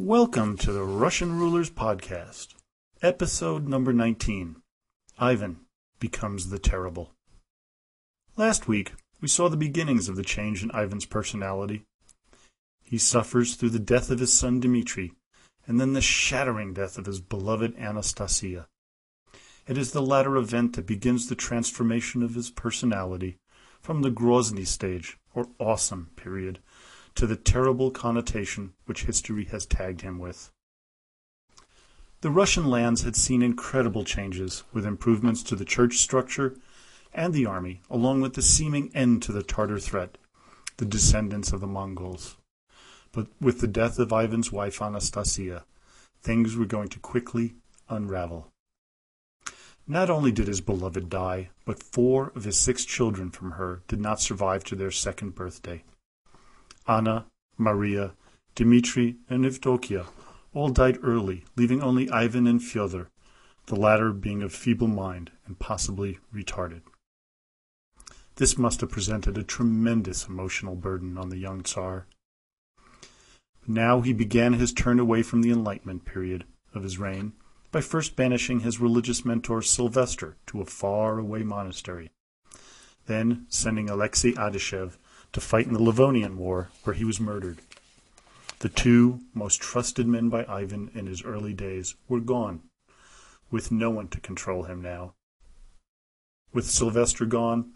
Welcome to the Russian Rulers Podcast, episode number 19 Ivan Becomes the Terrible. Last week, we saw the beginnings of the change in Ivan's personality. He suffers through the death of his son Dmitri, and then the shattering death of his beloved Anastasia. It is the latter event that begins the transformation of his personality from the Grozny stage, or awesome period, to the terrible connotation which history has tagged him with. The Russian lands had seen incredible changes, with improvements to the church structure and the army, along with the seeming end to the Tartar threat, the descendants of the Mongols. But with the death of Ivan's wife Anastasia, things were going to quickly unravel. Not only did his beloved die, but four of his six children from her did not survive to their second birthday. Anna, Maria, Dmitri, and Evdokia all died early, leaving only Ivan and Fyodor, the latter being of feeble mind and possibly retarded. This must have presented a tremendous emotional burden on the young Tsar. Now he began his turn away from the Enlightenment period of his reign by first banishing his religious mentor Sylvester to a far-away monastery, then sending Alexei Adashev to fight in the Livonian War, where he was murdered. The two most trusted men by Ivan in his early days were gone, with no one to control him now. With Sylvester gone,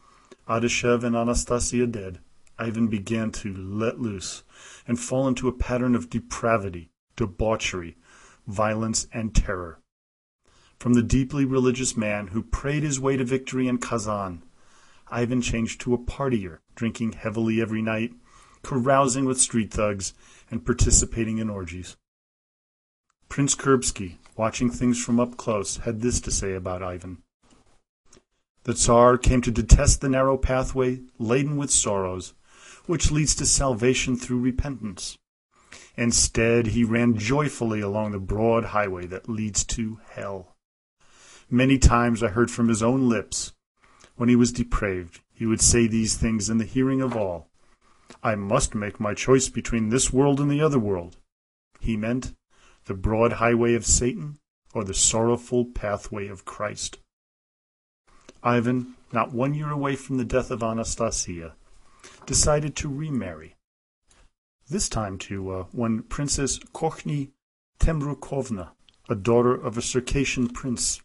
Adashev and Anastasia dead, Ivan began to let loose and fall into a pattern of depravity, debauchery, violence, and terror. From the deeply religious man who prayed his way to victory in Kazan, Ivan changed to a partier, drinking heavily every night, carousing with street thugs, and participating in orgies. Prince Kurbsky, watching things from up close, had this to say about Ivan. The Tsar came to detest the narrow pathway laden with sorrows, which leads to salvation through repentance. Instead, he ran joyfully along the broad highway that leads to hell. Many times I heard from his own lips when he was depraved, he would say these things in the hearing of all. I must make my choice between this world and the other world. He meant the broad highway of Satan or the sorrowful pathway of Christ. Ivan, not one year away from the death of Anastasia, decided to remarry. This time to uh, one Princess Kochny Tembrukovna, a daughter of a Circassian prince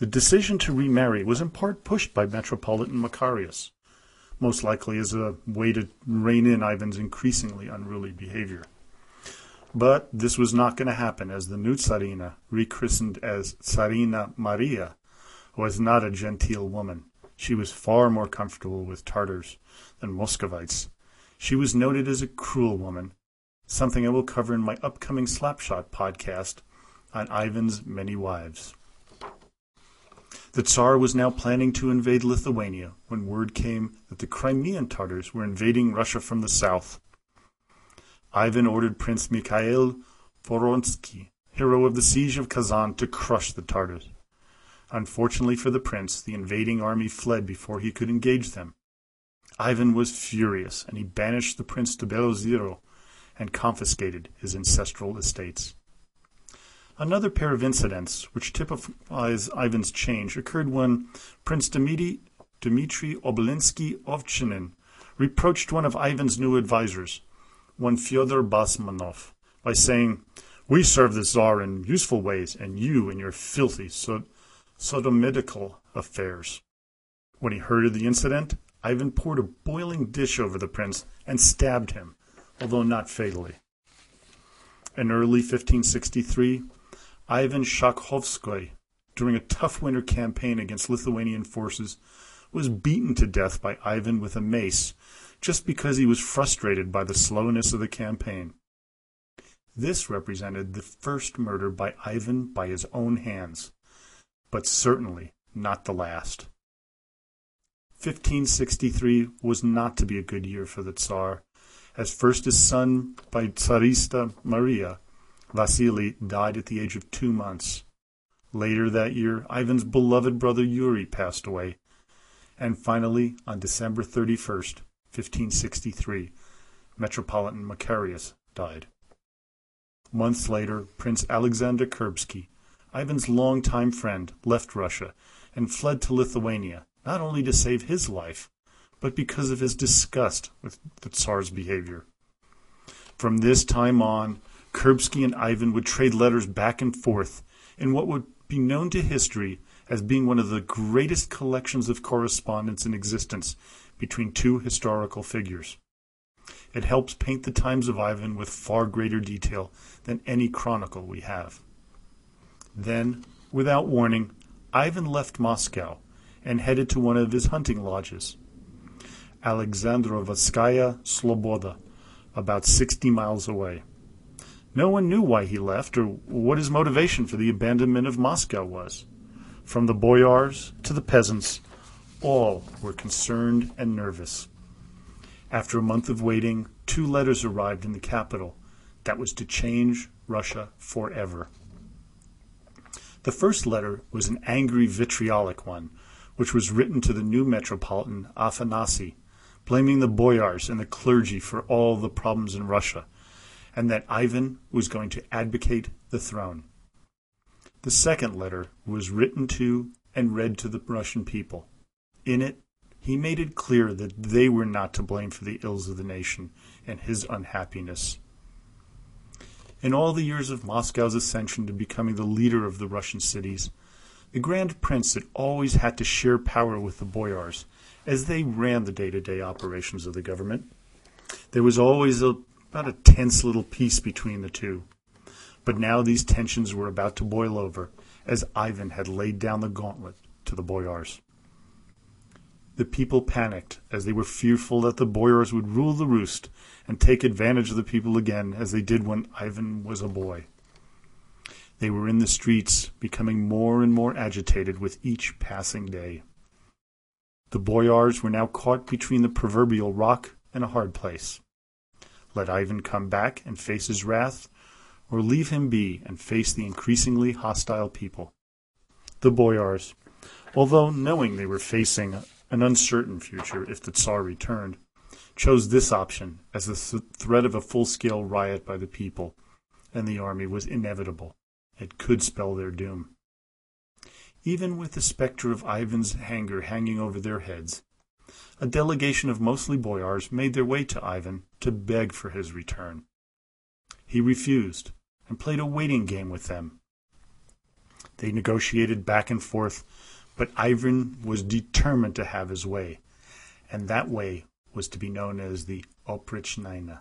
the decision to remarry was in part pushed by Metropolitan Macarius, most likely as a way to rein in Ivan's increasingly unruly behavior. But this was not going to happen, as the new Tsarina, rechristened as Tsarina Maria, was not a genteel woman. She was far more comfortable with Tartars than Muscovites. She was noted as a cruel woman, something I will cover in my upcoming Slapshot podcast on Ivan's many wives. The Tsar was now planning to invade Lithuania when word came that the Crimean Tartars were invading Russia from the south. Ivan ordered Prince Mikhail Voronsky, hero of the siege of Kazan, to crush the Tartars. Unfortunately for the prince, the invading army fled before he could engage them. Ivan was furious, and he banished the prince to Belozero and confiscated his ancestral estates. Another pair of incidents which typifies Ivan's change occurred when Prince Dmitry, Dmitry Obolenski Ovchinin reproached one of Ivan's new advisers, one Fyodor Basmanov, by saying, We serve the Tsar in useful ways, and you in your filthy so- sodomitical affairs. When he heard of the incident, Ivan poured a boiling dish over the prince and stabbed him, although not fatally. In early 1563, Ivan Shakhovskoy, during a tough winter campaign against Lithuanian forces, was beaten to death by Ivan with a mace just because he was frustrated by the slowness of the campaign. This represented the first murder by Ivan by his own hands, but certainly not the last. 1563 was not to be a good year for the Tsar, as first his son by Tsarina Maria Vasily died at the age of two months. Later that year, Ivan's beloved brother Yuri passed away. And finally, on December 31st, 1563, Metropolitan Macarius died. Months later, Prince Alexander Kurbsky, Ivan's longtime friend, left Russia and fled to Lithuania, not only to save his life, but because of his disgust with the Tsar's behavior. From this time on, Kurbsky and Ivan would trade letters back and forth in what would be known to history as being one of the greatest collections of correspondence in existence between two historical figures. It helps paint the times of Ivan with far greater detail than any chronicle we have. Then, without warning, Ivan left Moscow and headed to one of his hunting lodges, Alexandrovskaya Sloboda, about 60 miles away. No one knew why he left or what his motivation for the abandonment of Moscow was. From the boyars to the peasants, all were concerned and nervous. After a month of waiting, two letters arrived in the capital that was to change Russia forever. The first letter was an angry, vitriolic one, which was written to the new metropolitan Afanasy, blaming the boyars and the clergy for all the problems in Russia, and that Ivan was going to advocate the throne. The second letter was written to and read to the Russian people. In it, he made it clear that they were not to blame for the ills of the nation and his unhappiness. In all the years of Moscow's ascension to becoming the leader of the Russian cities, the Grand Prince had always had to share power with the boyars, as they ran the day to day operations of the government. There was always a, about a tense little peace between the two. But now these tensions were about to boil over, as Ivan had laid down the gauntlet to the boyars. The people panicked, as they were fearful that the boyars would rule the roost and take advantage of the people again, as they did when Ivan was a boy. They were in the streets, becoming more and more agitated with each passing day. The boyars were now caught between the proverbial rock and a hard place. Let Ivan come back and face his wrath, or leave him be and face the increasingly hostile people. The boyars, although knowing they were facing an uncertain future if the Tsar returned, chose this option as the th- threat of a full scale riot by the people and the army was inevitable. It could spell their doom. Even with the specter of Ivan's anger hanging over their heads, a delegation of mostly boyars made their way to Ivan to beg for his return. He refused and played a waiting game with them. They negotiated back and forth but Ivan was determined to have his way, and that way was to be known as the Oprichnina.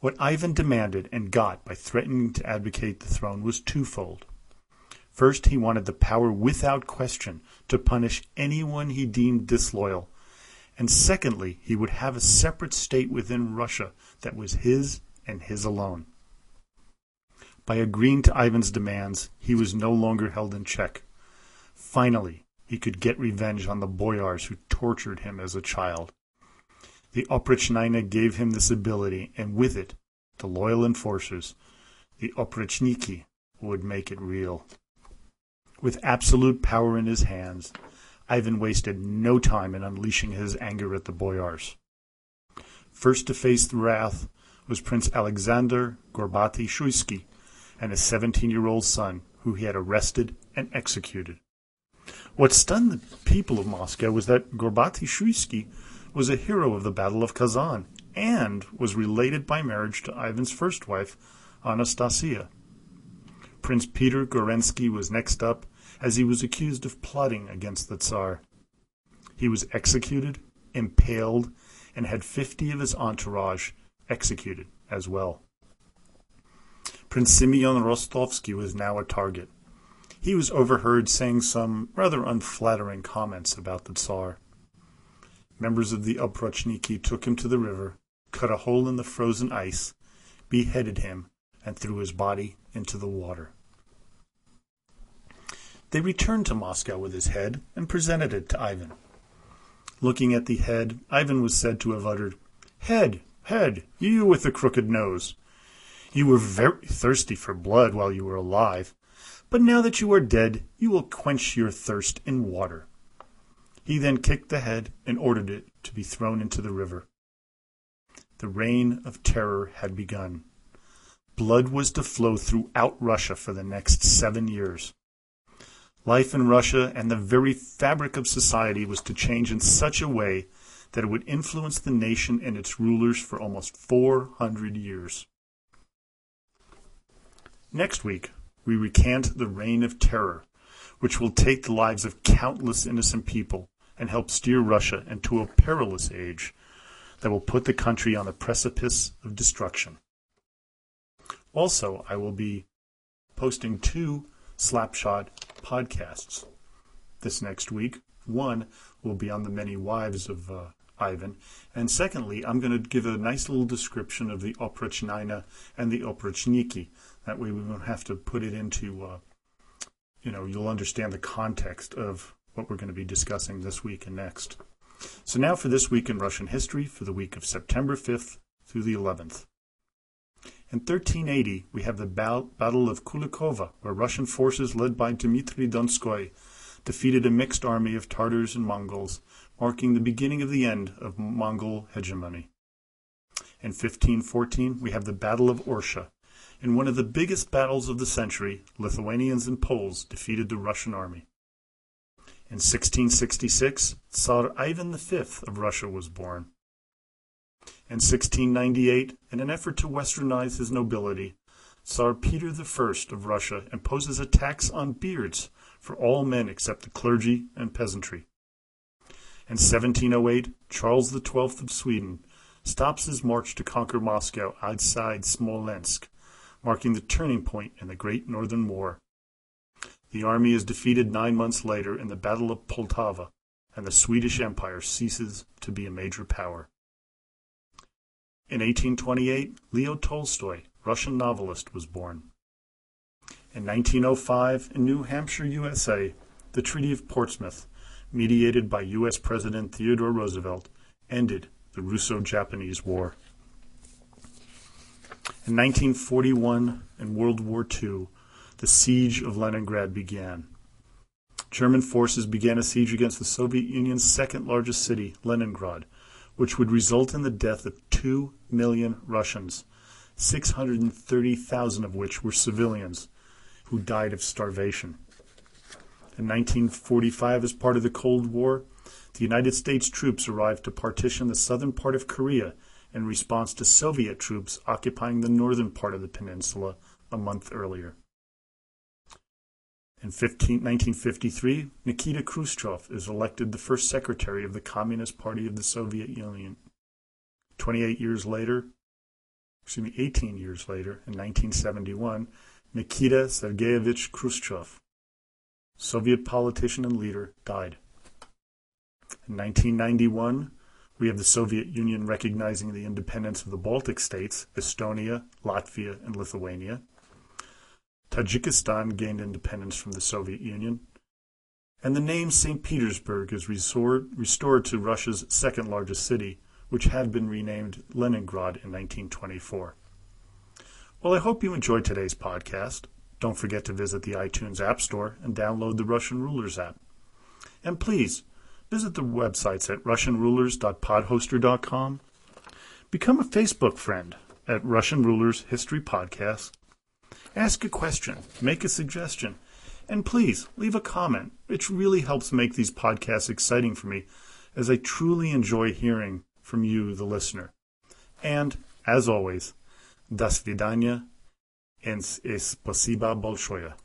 What Ivan demanded and got by threatening to advocate the throne was twofold. First, he wanted the power without question to punish anyone he deemed disloyal. And secondly, he would have a separate state within Russia that was his and his alone. By agreeing to Ivan's demands, he was no longer held in check. Finally, he could get revenge on the boyars who tortured him as a child. The Oprichnina gave him this ability, and with it, the loyal enforcers, the Oprichniki, would make it real. With absolute power in his hands, Ivan wasted no time in unleashing his anger at the boyars. First to face the wrath was Prince Alexander Gorbaty Shuisky and his 17 year old son, who he had arrested and executed. What stunned the people of Moscow was that Gorbaty Shuisky was a hero of the Battle of Kazan and was related by marriage to Ivan's first wife, Anastasia. Prince Peter Gorensky was next up, as he was accused of plotting against the Tsar. He was executed, impaled, and had fifty of his entourage executed as well. Prince Simeon Rostovsky was now a target he was overheard saying some rather unflattering comments about the Tsar. Members of the Oprichniki took him to the river, cut a hole in the frozen ice, beheaded him, and threw his body into the water. They returned to Moscow with his head and presented it to Ivan. Looking at the head, Ivan was said to have uttered, Head, head, you with the crooked nose. You were very thirsty for blood while you were alive, but now that you are dead, you will quench your thirst in water. He then kicked the head and ordered it to be thrown into the river. The reign of terror had begun. blood was to flow throughout Russia for the next seven years. Life in Russia and the very fabric of society was to change in such a way that it would influence the nation and its rulers for almost 400 years. Next week, we recant the Reign of Terror, which will take the lives of countless innocent people and help steer Russia into a perilous age that will put the country on the precipice of destruction. Also, I will be posting two Slapshot podcasts this next week. One will be on the many wives of uh, Ivan, and secondly, I'm going to give a nice little description of the Oprichnina and the Oprichniki. That way, we won't have to put it into, uh, you know, you'll understand the context of what we're going to be discussing this week and next. So now for this week in Russian history for the week of September 5th through the 11th. In 1380, we have the Battle of Kulikovo, where Russian forces led by Dmitry Donskoy defeated a mixed army of Tartars and Mongols, marking the beginning of the end of Mongol hegemony. In 1514, we have the Battle of Orsha. In one of the biggest battles of the century, Lithuanians and Poles defeated the Russian army. In 1666, Tsar Ivan V of Russia was born. In 1698, in an effort to westernize his nobility, Tsar Peter I of Russia imposes a tax on beards for all men except the clergy and peasantry. In 1708, Charles XII of Sweden stops his march to conquer Moscow outside Smolensk, marking the turning point in the Great Northern War. The army is defeated nine months later in the Battle of Poltava, and the Swedish Empire ceases to be a major power. In 1828, Leo Tolstoy, Russian novelist, was born. In 1905, in New Hampshire, USA, the Treaty of Portsmouth, mediated by U.S. President Theodore Roosevelt, ended the Russo Japanese War. In 1941 and World War II, the siege of Leningrad began. German forces began a siege against the Soviet Union's second largest city, Leningrad, which would result in the death of 2 million Russians, 630,000 of which were civilians who died of starvation. In 1945, as part of the Cold War, the United States troops arrived to partition the southern part of Korea in response to Soviet troops occupying the northern part of the peninsula a month earlier. In 15, 1953, Nikita Khrushchev is elected the first secretary of the Communist Party of the Soviet Union. 28 years later, excuse me, 18 years later, in 1971, Nikita Sergeyevich Khrushchev, Soviet politician and leader, died. In 1991, we have the Soviet Union recognizing the independence of the Baltic states, Estonia, Latvia, and Lithuania. Tajikistan gained independence from the Soviet Union, and the name St. Petersburg is restored, restored to Russia's second largest city, which had been renamed Leningrad in 1924. Well, I hope you enjoyed today's podcast. Don't forget to visit the iTunes App Store and download the Russian Rulers app. And please, visit the websites at russianrulers.podhoster.com. Become a Facebook friend at Russian Rulers History Podcast Ask a question, make a suggestion, and please leave a comment. It really helps make these podcasts exciting for me, as I truly enjoy hearing from you, the listener. And, as always, до свидания and спасибо большое.